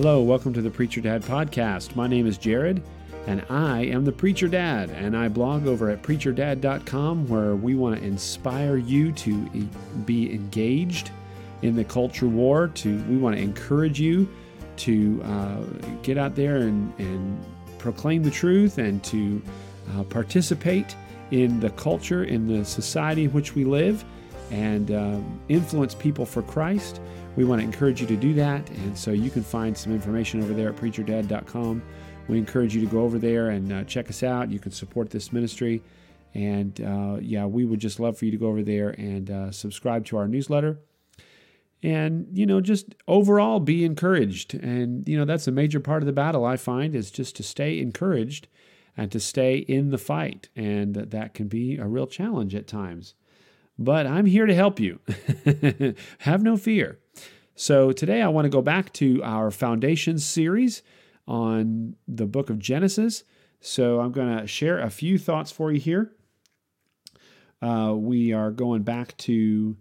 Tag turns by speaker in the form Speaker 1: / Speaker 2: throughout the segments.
Speaker 1: Hello, welcome to the Preacher Dad podcast. My name is Jared, and I am the Preacher Dad, and I blog over at preacherdad.com where we want to inspire you to be engaged in the culture war. To we want to encourage you to uh, get out there and, and proclaim the truth and to uh, participate in the culture, in the society in which we live, and um, influence people for Christ. We want to encourage you to do that, and so you can find some information over there at preacherdad.com. We encourage you to go over there and uh, check us out. You can support this ministry, and uh, yeah, we would just love for you to go over there and uh, subscribe to our newsletter. And you know, just overall be encouraged, and you know that's a major part of the battle. I find is just to stay encouraged and to stay in the fight, and that can be a real challenge at times. But I'm here to help you. Have no fear. So today I want to go back to our Foundations series on the book of Genesis. So I'm going to share a few thoughts for you here. Uh, we are going back to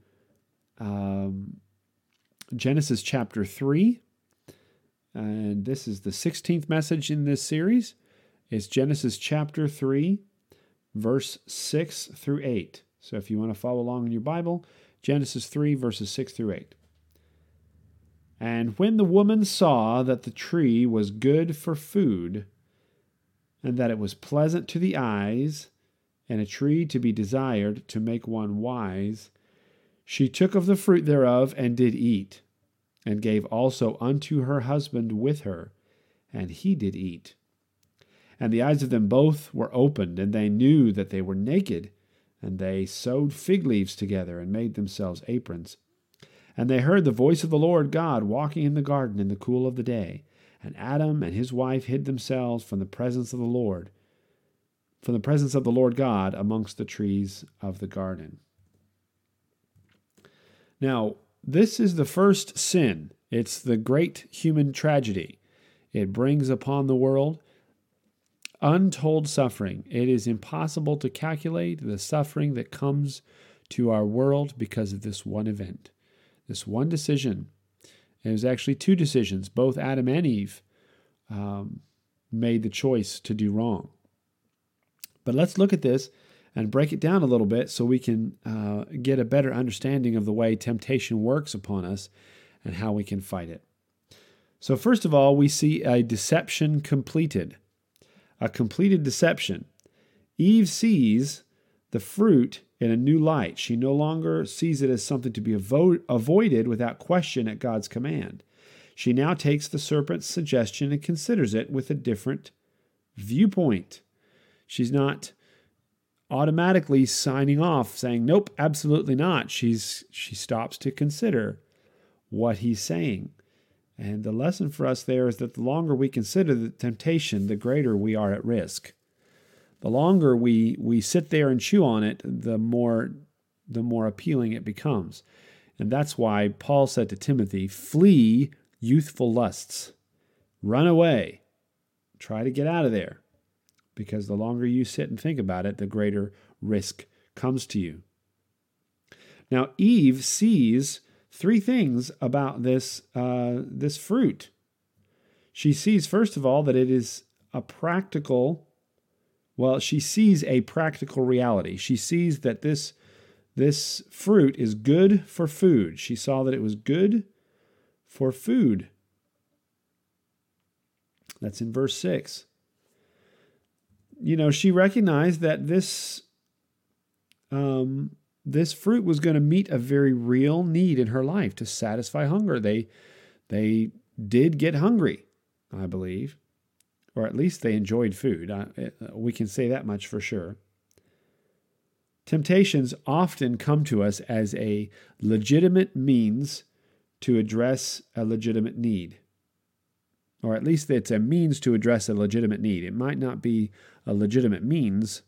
Speaker 1: um, Genesis chapter 3. And this is the 16th message in this series. It's Genesis chapter 3, verse 6 through 8. So if you want to follow along in your Bible, Genesis 3, verses 6 through 8. And when the woman saw that the tree was good for food, and that it was pleasant to the eyes, and a tree to be desired to make one wise, she took of the fruit thereof and did eat, and gave also unto her husband with her, and he did eat. And the eyes of them both were opened, and they knew that they were naked, and they sewed fig leaves together and made themselves aprons. And they heard the voice of the Lord God walking in the garden in the cool of the day. And Adam and his wife hid themselves from the presence of the Lord, from the presence of the Lord God amongst the trees of the garden. Now, this is the first sin. It's the great human tragedy. It brings upon the world untold suffering. It is impossible to calculate the suffering that comes to our world because of this one event this one decision. And it was actually two decisions. Both Adam and Eve um, made the choice to do wrong. But let's look at this and break it down a little bit so we can uh, get a better understanding of the way temptation works upon us and how we can fight it. So, first of all, we see a deception completed. A completed deception. Eve sees the fruit in a new light. She no longer sees it as something to be avo- avoided without question at God's command. She now takes the serpent's suggestion and considers it with a different viewpoint. She's not automatically signing off saying nope absolutely not she's she stops to consider what he's saying and the lesson for us there is that the longer we consider the temptation the greater we are at risk the longer we we sit there and chew on it, the more the more appealing it becomes. And that's why Paul said to Timothy, "Flee youthful lusts. Run away. Try to get out of there." Because the longer you sit and think about it, the greater risk comes to you. Now, Eve sees three things about this, uh, this fruit. She sees, first of all, that it is a practical well, she sees a practical reality. She sees that this, this fruit is good for food. She saw that it was good for food. That's in verse 6. You know, she recognized that this um, this fruit was going to meet a very real need in her life to satisfy hunger. They they did get hungry, I believe or at least they enjoyed food. Uh, we can say that much for sure. Temptations often come to us as a legitimate means to address a legitimate need. Or at least it's a means to address a legitimate need. It might not be a legitimate means,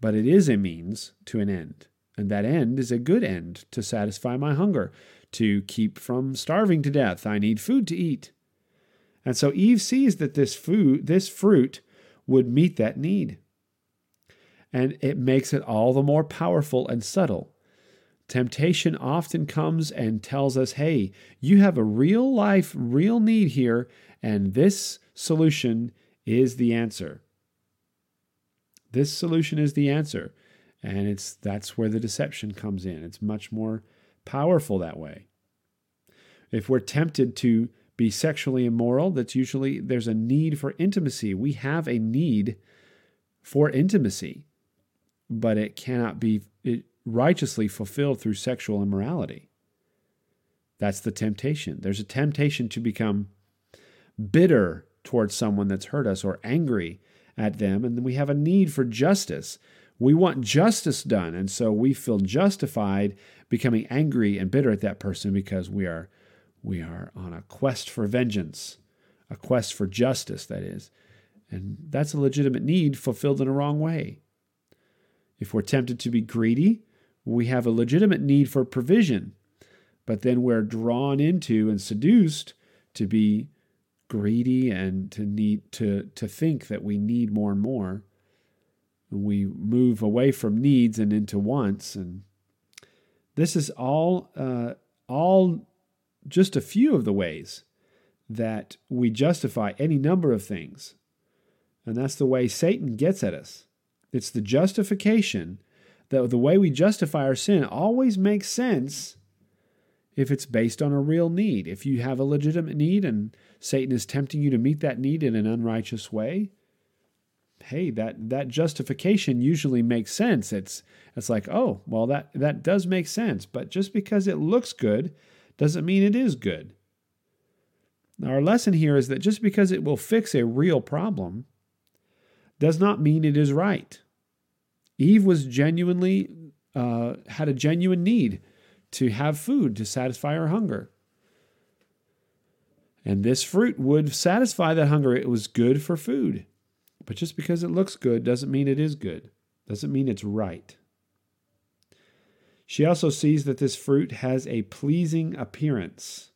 Speaker 1: but it is a means to an end. And that end is a good end to satisfy my hunger, to keep from starving to death. I need food to eat. And so Eve sees that this food, this fruit would meet that need. And it makes it all the more powerful and subtle. Temptation often comes and tells us, hey, you have a real life, real need here, And this solution is the answer. This solution is the answer. And it's that's where the deception comes in. It's much more powerful that way. If we're tempted to be sexually immoral, that's usually there's a need for intimacy. We have a need for intimacy, but it cannot be righteously fulfilled through sexual immorality. That's the temptation. There's a temptation to become bitter towards someone that's hurt us or angry at them, and then we have a need for justice. We want justice done, and so we feel justified becoming angry and bitter at that person because we are we are on a quest for vengeance, a quest for justice, that is. And that's a legitimate need fulfilled in a wrong way. If we're tempted to be greedy, we have a legitimate need for provision, but then we're drawn into and seduced to be greedy and to need to to think that we need more and more. We move away from needs and into wants, and this is all uh, all just a few of the ways that we justify any number of things. And that's the way Satan gets at us. It's the justification that the way we justify our sin always makes sense if it's based on a real need. If you have a legitimate need and Satan is tempting you to meet that need in an unrighteous way, hey, that that justification usually makes sense. It's it's like, oh, well that that does make sense, but just because it looks good doesn't mean it is good. Now, Our lesson here is that just because it will fix a real problem does not mean it is right. Eve was genuinely, uh, had a genuine need to have food to satisfy her hunger. And this fruit would satisfy that hunger. It was good for food. But just because it looks good doesn't mean it is good, doesn't mean it's right. She also sees that this fruit has a pleasing appearance.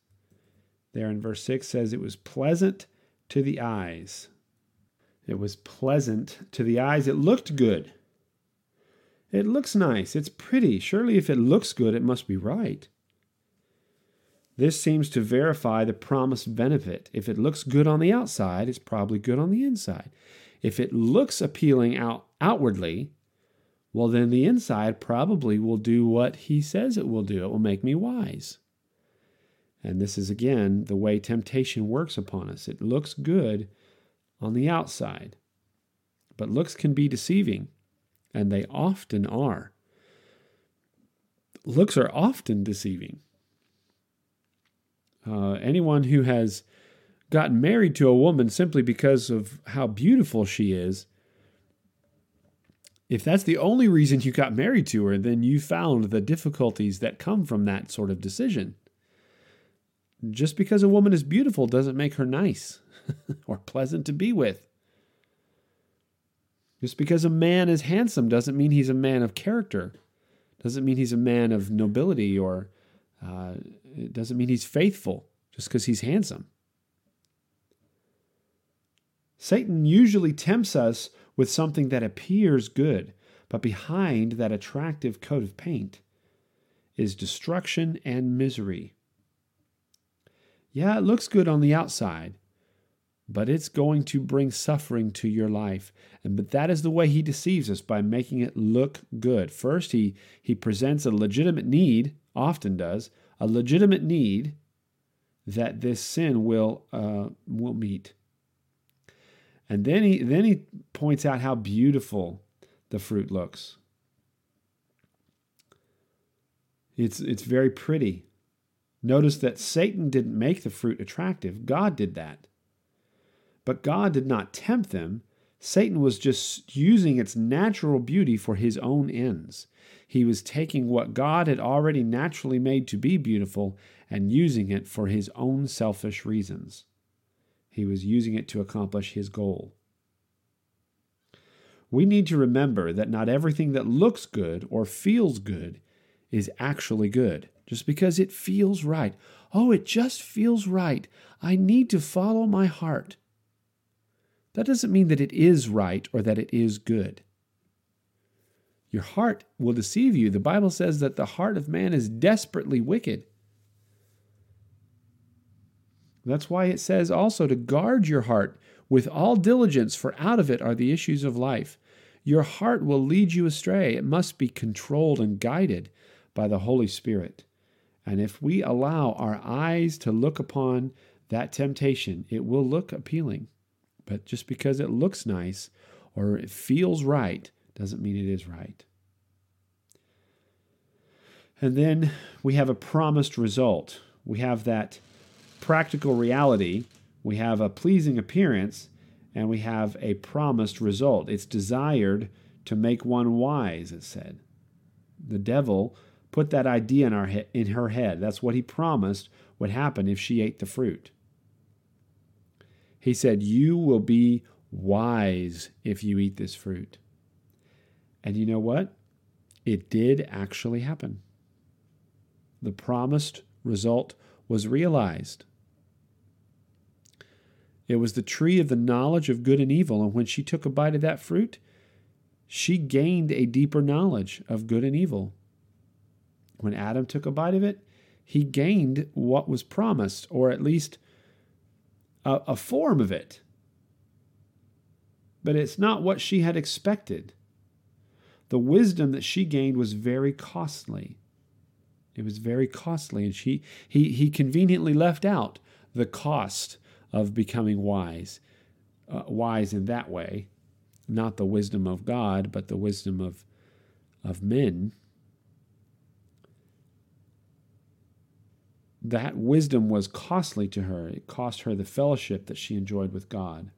Speaker 1: There in verse 6 says it was pleasant to the eyes. It was pleasant to the eyes. It looked good. It looks nice. It's pretty. Surely, if it looks good, it must be right. This seems to verify the promised benefit. If it looks good on the outside, it's probably good on the inside. If it looks appealing out outwardly, well, then the inside probably will do what he says it will do. It will make me wise. And this is again the way temptation works upon us. It looks good on the outside, but looks can be deceiving, and they often are. Looks are often deceiving. Uh, anyone who has gotten married to a woman simply because of how beautiful she is if that's the only reason you got married to her, then you found the difficulties that come from that sort of decision. Just because a woman is beautiful doesn't make her nice or pleasant to be with. Just because a man is handsome doesn't mean he's a man of character. Doesn't mean he's a man of nobility or uh, it doesn't mean he's faithful just because he's handsome. Satan usually tempts us with something that appears good, but behind that attractive coat of paint is destruction and misery. Yeah, it looks good on the outside, but it's going to bring suffering to your life. And but that is the way he deceives us by making it look good. First, he he presents a legitimate need, often does, a legitimate need that this sin will uh, will meet. And then he then he points out how beautiful the fruit looks. It's it's very pretty. Notice that Satan didn't make the fruit attractive. God did that. But God did not tempt them. Satan was just using its natural beauty for his own ends. He was taking what God had already naturally made to be beautiful and using it for his own selfish reasons. He was using it to accomplish his goal. We need to remember that not everything that looks good or feels good is actually good, just because it feels right. Oh, it just feels right. I need to follow my heart. That doesn't mean that it is right or that it is good. Your heart will deceive you. The Bible says that the heart of man is desperately wicked. That's why it says also to guard your heart with all diligence, for out of it are the issues of life. Your heart will lead you astray. It must be controlled and guided by the Holy Spirit. And if we allow our eyes to look upon that temptation, it will look appealing. But just because it looks nice or it feels right doesn't mean it is right. And then we have a promised result. We have that practical reality, we have a pleasing appearance, and we have a promised result. It's desired to make one wise, it said. The devil put that idea in, our he- in her head. That's what he promised would happen if she ate the fruit. He said, You will be wise if you eat this fruit. And you know what? It did actually happen. The promised result was realized. It was the tree of the knowledge of good and evil, and when she took a bite of that fruit, she gained a deeper knowledge of good and evil. When Adam took a bite of it, he gained what was promised, or at least a, a form of it. But it's not what she had expected. The wisdom that she gained was very costly. It was very costly, and she he he conveniently left out the cost of becoming wise, uh, wise in that way, not the wisdom of God, but the wisdom of of men. That wisdom was costly to her. It cost her the fellowship that she enjoyed with God.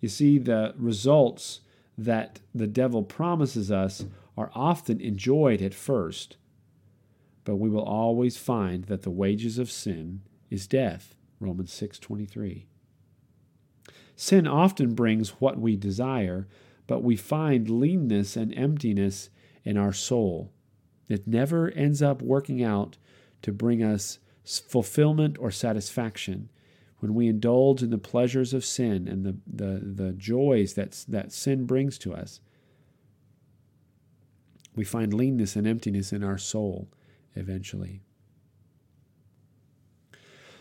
Speaker 1: You see, the results that the devil promises us are often enjoyed at first but we will always find that the wages of sin is death. Romans 6:23. Sin often brings what we desire, but we find leanness and emptiness in our soul. It never ends up working out to bring us fulfillment or satisfaction. When we indulge in the pleasures of sin and the, the, the joys that, that sin brings to us, we find leanness and emptiness in our soul eventually.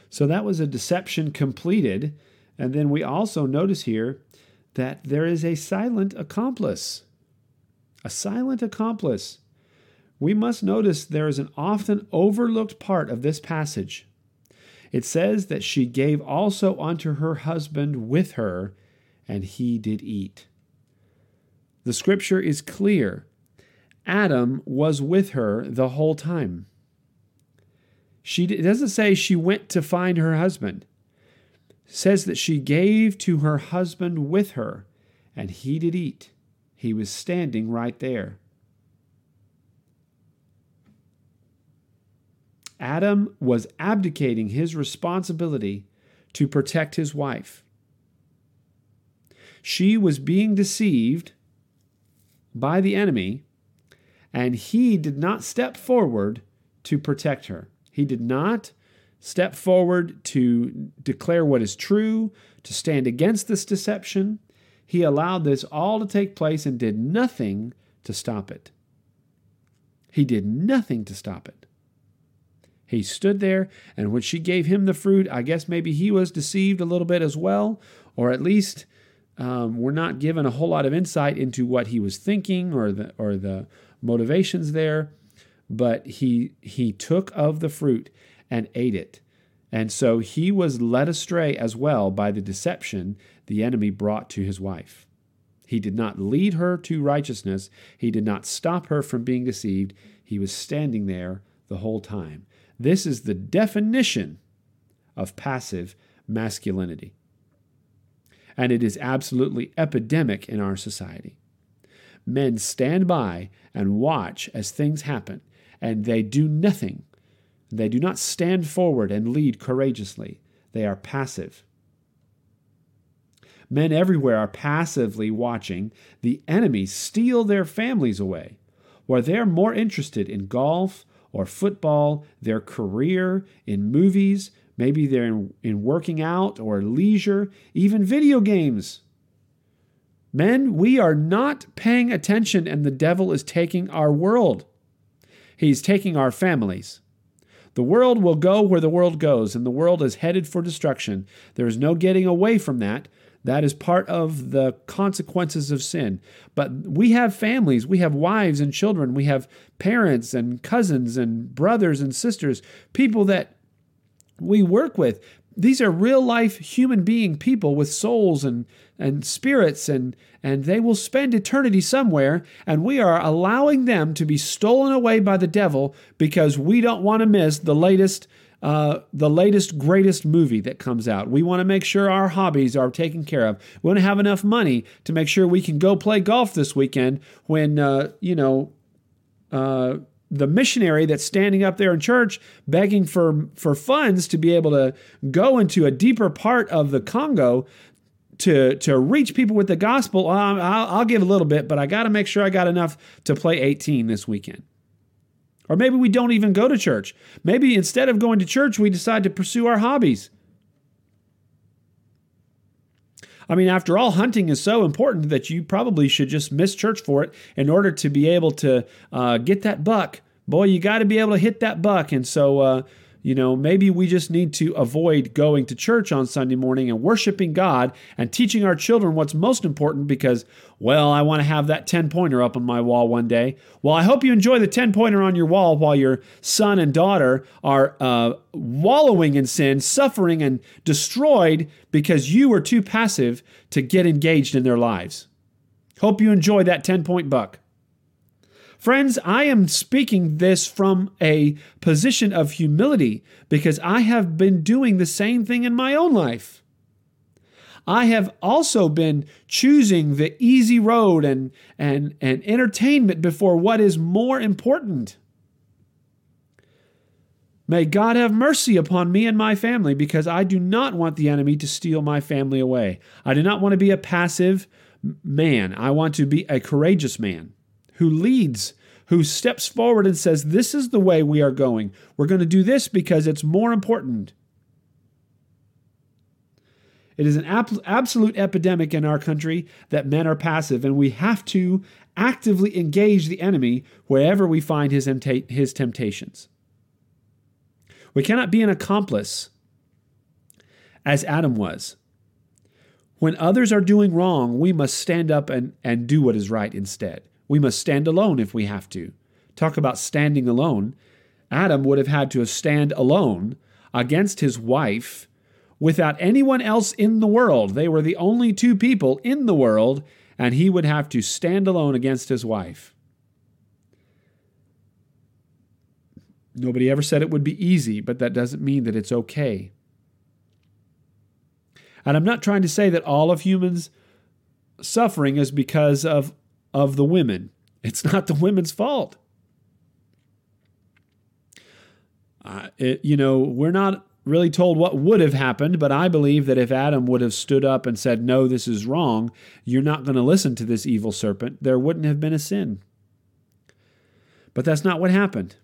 Speaker 1: So that was a deception completed. And then we also notice here that there is a silent accomplice. A silent accomplice. We must notice there is an often overlooked part of this passage. It says that she gave also unto her husband with her, and he did eat. The scripture is clear Adam was with her the whole time. She it doesn't say she went to find her husband. It says that she gave to her husband with her, and he did eat. He was standing right there. Adam was abdicating his responsibility to protect his wife. She was being deceived by the enemy and he did not step forward to protect her. He did not step forward to declare what is true, to stand against this deception. He allowed this all to take place and did nothing to stop it. He did nothing to stop it. He stood there, and when she gave him the fruit, I guess maybe he was deceived a little bit as well, or at least um, we're not given a whole lot of insight into what he was thinking or the or the motivations there, but he he took of the fruit and ate it. And so he was led astray as well by the deception the enemy brought to his wife. He did not lead her to righteousness. He did not stop her from being deceived. He was standing there the whole time. This is the definition of passive masculinity. And it is absolutely epidemic in our society. Men stand by and watch as things happen, and they do nothing. They do not stand forward and lead courageously. They are passive. Men everywhere are passively watching the enemy steal their families away, while they're more interested in golf or football, their career, in movies, maybe they're in, in working out or leisure, even video games. Men, we are not paying attention, and the devil is taking our world. He's taking our families. The world will go where the world goes, and the world is headed for destruction. There is no getting away from that. That is part of the consequences of sin. But we have families, we have wives and children, we have parents and cousins and brothers and sisters, people that we work with. These are real life human being people with souls and, and spirits, and, and they will spend eternity somewhere, and we are allowing them to be stolen away by the devil because we don't want to miss the latest uh, the latest, greatest movie that comes out. We want to make sure our hobbies are taken care of. We want to have enough money to make sure we can go play golf this weekend when, uh, you know, uh, the missionary that's standing up there in church begging for, for funds to be able to go into a deeper part of the Congo to, to reach people with the gospel. I'll, I'll give a little bit, but I got to make sure I got enough to play 18 this weekend. Or maybe we don't even go to church. Maybe instead of going to church, we decide to pursue our hobbies. I mean, after all, hunting is so important that you probably should just miss church for it in order to be able to uh, get that buck. Boy, you got to be able to hit that buck. And so, uh, you know, maybe we just need to avoid going to church on Sunday morning and worshiping God and teaching our children what's most important because, well, I want to have that 10 pointer up on my wall one day. Well, I hope you enjoy the 10 pointer on your wall while your son and daughter are uh, wallowing in sin, suffering, and destroyed because you were too passive to get engaged in their lives. Hope you enjoy that 10 point buck. Friends, I am speaking this from a position of humility because I have been doing the same thing in my own life. I have also been choosing the easy road and, and, and entertainment before what is more important. May God have mercy upon me and my family because I do not want the enemy to steal my family away. I do not want to be a passive man. I want to be a courageous man who leads, who steps forward and says, This is the way we are going. We're going to do this because it's more important. It is an ab- absolute epidemic in our country that men are passive, and we have to actively engage the enemy wherever we find his, his temptations. We cannot be an accomplice as Adam was. When others are doing wrong, we must stand up and, and do what is right instead. We must stand alone if we have to. Talk about standing alone. Adam would have had to stand alone against his wife without anyone else in the world. They were the only two people in the world, and he would have to stand alone against his wife. Nobody ever said it would be easy, but that doesn't mean that it's okay. And I'm not trying to say that all of humans' suffering is because of of the women. It's not the women's fault. Uh, it, you know, we're not really told what would have happened, but I believe that if Adam would have stood up and said, No, this is wrong, you're not going to listen to this evil serpent, there wouldn't have been a sin. But that's not what happened.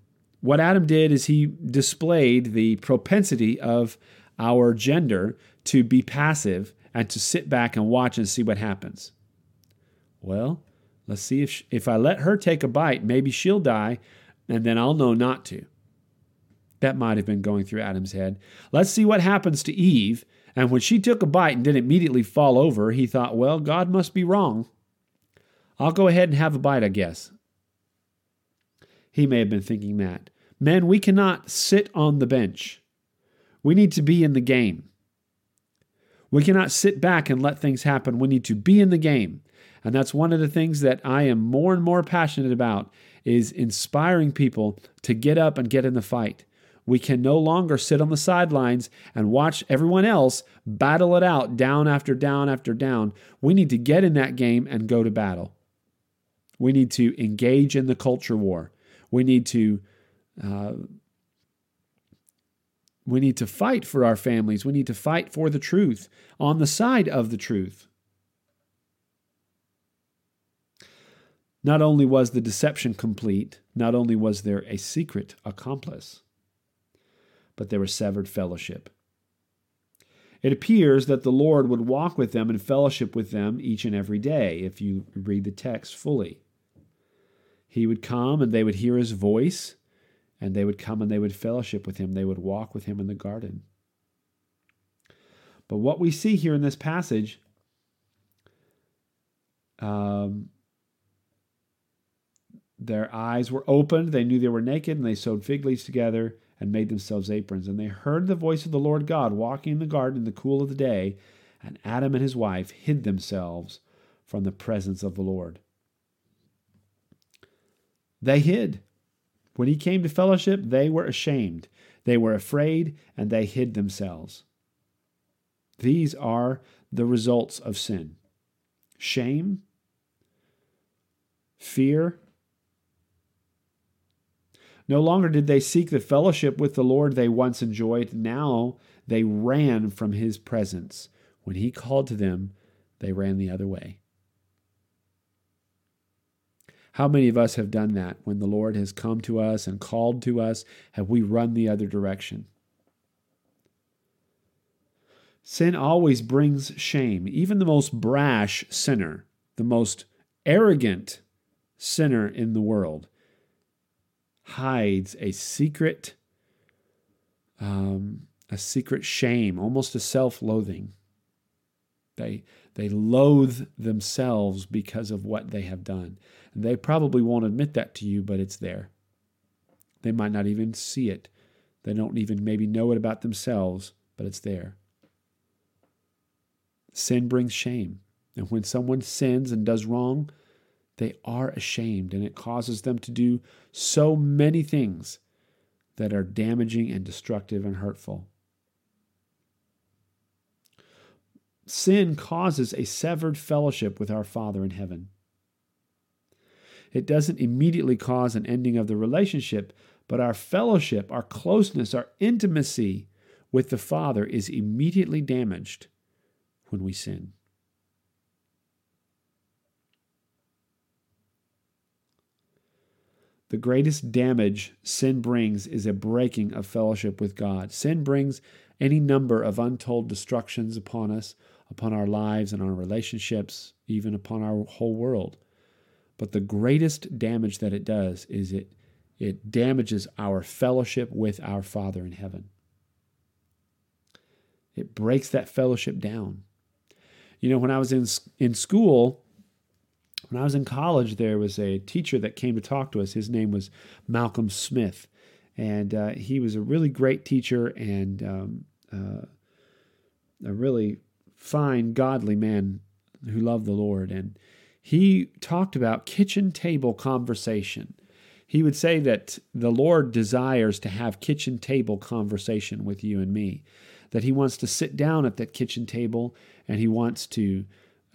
Speaker 1: What Adam did is he displayed the propensity of our gender to be passive and to sit back and watch and see what happens. Well, Let's see if, she, if I let her take a bite, maybe she'll die, and then I'll know not to. That might have been going through Adam's head. Let's see what happens to Eve. And when she took a bite and didn't immediately fall over, he thought, well, God must be wrong. I'll go ahead and have a bite, I guess. He may have been thinking that. Men, we cannot sit on the bench. We need to be in the game. We cannot sit back and let things happen. We need to be in the game. And that's one of the things that I am more and more passionate about is inspiring people to get up and get in the fight. We can no longer sit on the sidelines and watch everyone else battle it out down after down after down. We need to get in that game and go to battle. We need to engage in the culture war. We need to uh, we need to fight for our families. We need to fight for the truth on the side of the truth. Not only was the deception complete, not only was there a secret accomplice, but there was severed fellowship. It appears that the Lord would walk with them and fellowship with them each and every day, if you read the text fully. He would come and they would hear his voice. and they would come and they would fellowship with him. They would walk with him in the garden. But what we see here in this passage, um, their eyes were opened. They knew they were naked, and they sewed fig leaves together and made themselves aprons. And they heard the voice of the Lord God walking in the garden in the cool of the day. And Adam and his wife hid themselves from the presence of the Lord. They hid. When he came to fellowship, they were ashamed. They were afraid, and they hid themselves. These are the results of sin shame, fear. No longer did they seek the fellowship with the Lord they once enjoyed. Now they ran from his presence. When he called to them, they ran the other way. How many of us have done that when the Lord has come to us and called to us? Have we run the other direction? Sin always brings shame. Even the most brash sinner, the most arrogant sinner in the world, hides a secret, um, a secret shame, almost a self-loathing. They they loathe themselves because of what they have done. And they probably won't admit that to you, but it's there. They might not even see it. They don't even maybe know it about themselves, but it's there. Sin brings shame. And when someone sins and does wrong, they are ashamed, and it causes them to do so many things that are damaging and destructive and hurtful. Sin causes a severed fellowship with our Father in heaven. It doesn't immediately cause an ending of the relationship, but our fellowship, our closeness, our intimacy with the Father is immediately damaged when we sin. The greatest damage sin brings is a breaking of fellowship with God. Sin brings any number of untold destructions upon us, upon our lives and our relationships, even upon our whole world. But the greatest damage that it does is it, it damages our fellowship with our Father in heaven. It breaks that fellowship down. You know, when I was in in school, when I was in college, there was a teacher that came to talk to us. His name was Malcolm Smith, and uh, he was a really great teacher and um, uh, a really fine, godly man who loved the Lord. And he talked about kitchen table conversation. He would say that the Lord desires to have kitchen table conversation with you and me that he wants to sit down at that kitchen table and he wants to,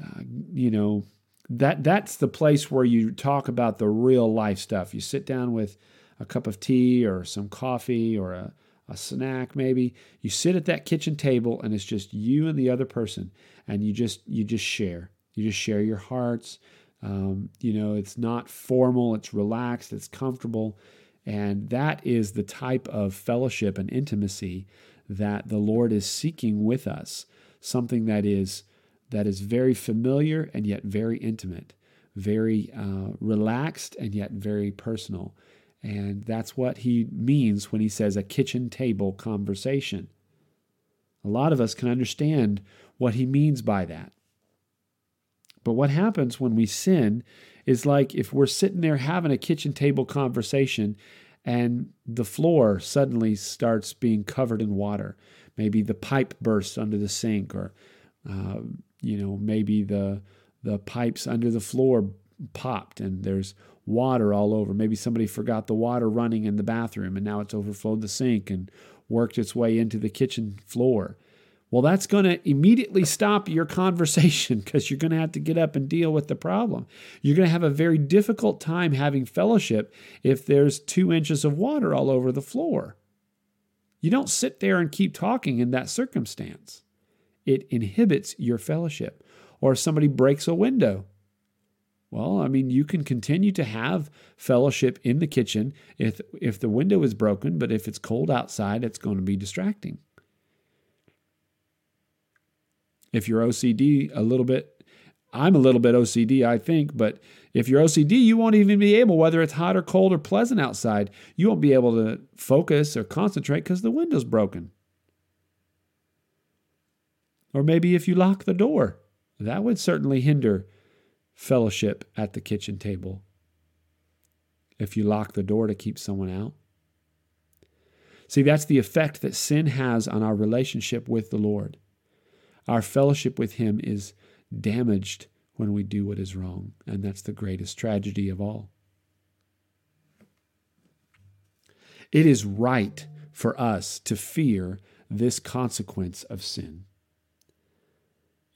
Speaker 1: uh, you know, that that's the place where you talk about the real life stuff. You sit down with a cup of tea or some coffee or a, a snack maybe. You sit at that kitchen table and it's just you and the other person, and you just you just share. You just share your hearts. Um, you know, it's not formal. It's relaxed. It's comfortable. And that is the type of fellowship and intimacy that the Lord is seeking with us, something that is that is very familiar and yet very intimate, very uh, relaxed and yet very personal. And that's what he means when he says a kitchen table conversation. A lot of us can understand what he means by that. But what happens when we sin is like if we're sitting there having a kitchen table conversation and the floor suddenly starts being covered in water. Maybe the pipe bursts under the sink, or uh, you know, maybe the the pipes under the floor popped and there's water all over. Maybe somebody forgot the water running in the bathroom and now it's overflowed the sink and worked its way into the kitchen floor. Well, that's going to immediately stop your conversation because you're going to have to get up and deal with the problem. You're going to have a very difficult time having fellowship if there's two inches of water all over the floor. You don't sit there and keep talking in that circumstance, it inhibits your fellowship. Or if somebody breaks a window, well, I mean, you can continue to have fellowship in the kitchen if, if the window is broken, but if it's cold outside, it's going to be distracting. if you're OCD a little bit I'm a little bit OCD, I think, but if you're OCD, you won't even be able, whether it's hot or cold or pleasant outside, you won't be able to focus or concentrate because the window's broken. Or maybe if you lock the door, that would certainly hinder fellowship at the kitchen table. If you lock the door to keep someone out. See, that's the effect that sin has on our relationship with the Lord. Our fellowship with Him is damaged when we do what is wrong, and that's the greatest tragedy of all. It is right for us to fear this consequence of sin.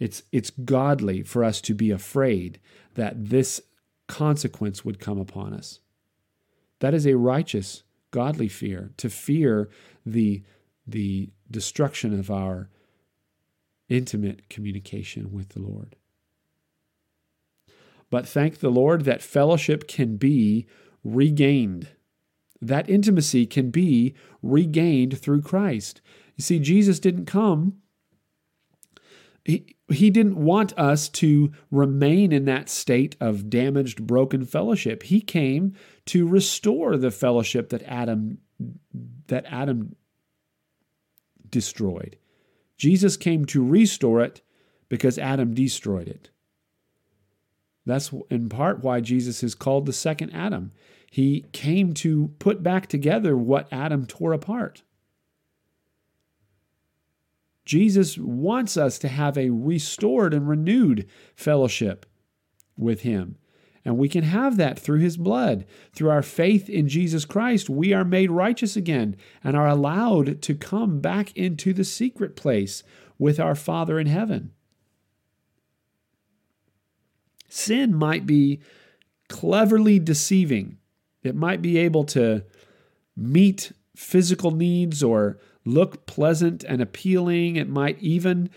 Speaker 1: It's, it's godly for us to be afraid that this consequence would come upon us. That is a righteous godly fear, to fear the, the destruction of our intimate communication with the Lord. But thank the Lord that fellowship can be regained. That intimacy can be regained through Christ. You see, Jesus didn't come he, he didn't want us to remain in that state of damaged, broken fellowship. He came to restore the fellowship that Adam that Adam destroyed. Jesus came to restore it because Adam destroyed it. That's in part why Jesus is called the second Adam. He came to put back together what Adam tore apart. Jesus wants us to have a restored and renewed fellowship with Him. And we can have that through His blood. Through our faith in Jesus Christ, we are made righteous again and are allowed to come back into the secret place with our Father in heaven. Sin might be cleverly deceiving, it might be able to meet physical needs or look pleasant and appealing. It might even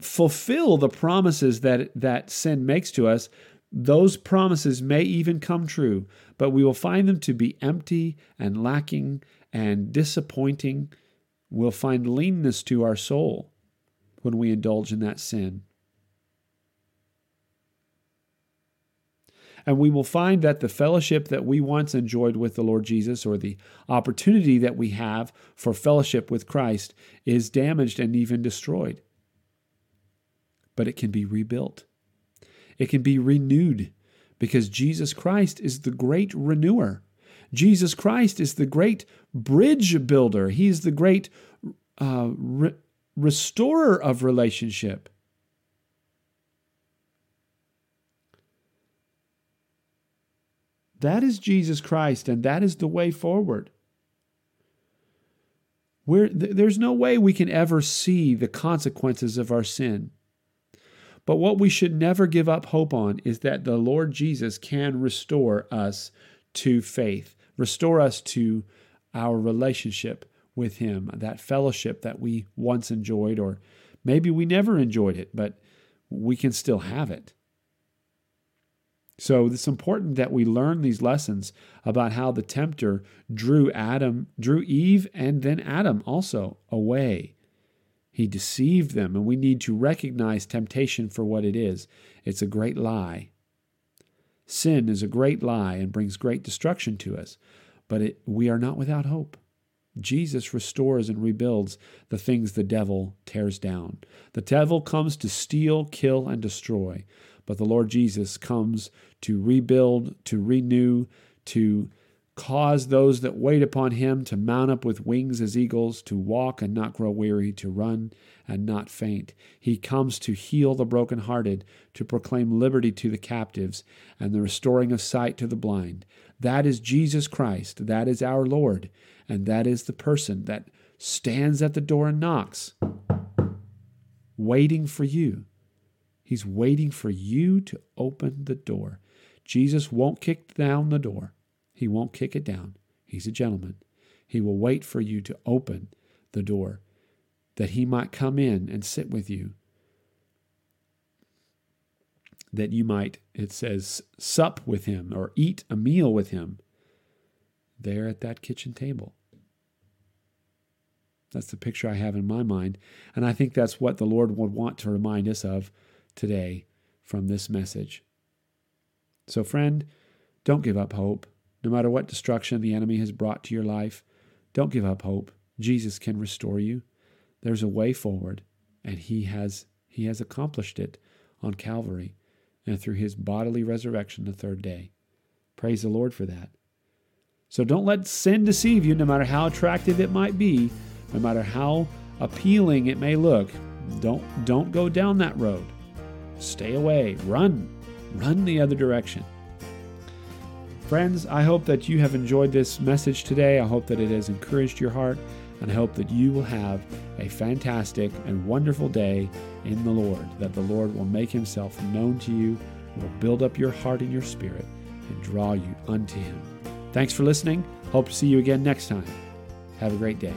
Speaker 1: fulfill the promises that, that sin makes to us. Those promises may even come true, but we will find them to be empty and lacking and disappointing. We'll find leanness to our soul when we indulge in that sin. And we will find that the fellowship that we once enjoyed with the Lord Jesus, or the opportunity that we have for fellowship with Christ, is damaged and even destroyed. But it can be rebuilt, it can be renewed because Jesus Christ is the great renewer. Jesus Christ is the great bridge builder. He is the great uh, re- restorer of relationship. That is Jesus Christ, and that is the way forward. We're, there's no way we can ever see the consequences of our sin. But what we should never give up hope on is that the Lord Jesus can restore us to faith, restore us to our relationship with Him, that fellowship that we once enjoyed, or maybe we never enjoyed it, but we can still have it. So it's important that we learn these lessons about how the tempter drew Adam, drew Eve and then Adam also away. He deceived them, and we need to recognize temptation for what it is. It's a great lie. Sin is a great lie and brings great destruction to us, but it, we are not without hope. Jesus restores and rebuilds the things the devil tears down. The devil comes to steal, kill, and destroy. But the Lord Jesus comes to rebuild, to renew, to cause those that wait upon him to mount up with wings as eagles, to walk and not grow weary, to run and not faint. He comes to heal the brokenhearted, to proclaim liberty to the captives, and the restoring of sight to the blind. That is Jesus Christ. That is our Lord. And that is the person that stands at the door and knocks, waiting for you He's waiting for you to open the door. Jesus won't kick down the door. He won't kick it down. He's a gentleman. He will wait for you to open the door that he might come in and sit with you. That you might, it says, sup with him or eat a meal with him there at that kitchen table. That's the picture I have in my mind. And I think that's what the Lord would want to remind us of today from this message. So, friend, don't give up hope. No matter what destruction the enemy has brought to your life, don't give up hope. Jesus can restore you. There's a way forward, and he has he has accomplished it on Calvary and through his bodily resurrection the third day. Praise the Lord for that. So don't let sin deceive you, no matter how attractive it might be, no matter how appealing it may look. Don't don't go down that road. Stay away. Run. Run the other direction. Friends, I hope that you have enjoyed this message today. I hope that it has encouraged your heart, and I hope that you will have a fantastic and wonderful day in the Lord, that the Lord will make himself known to you, will build up your heart and your spirit, and draw you unto him. Thanks for listening. Hope to see you again next time. Have a great day.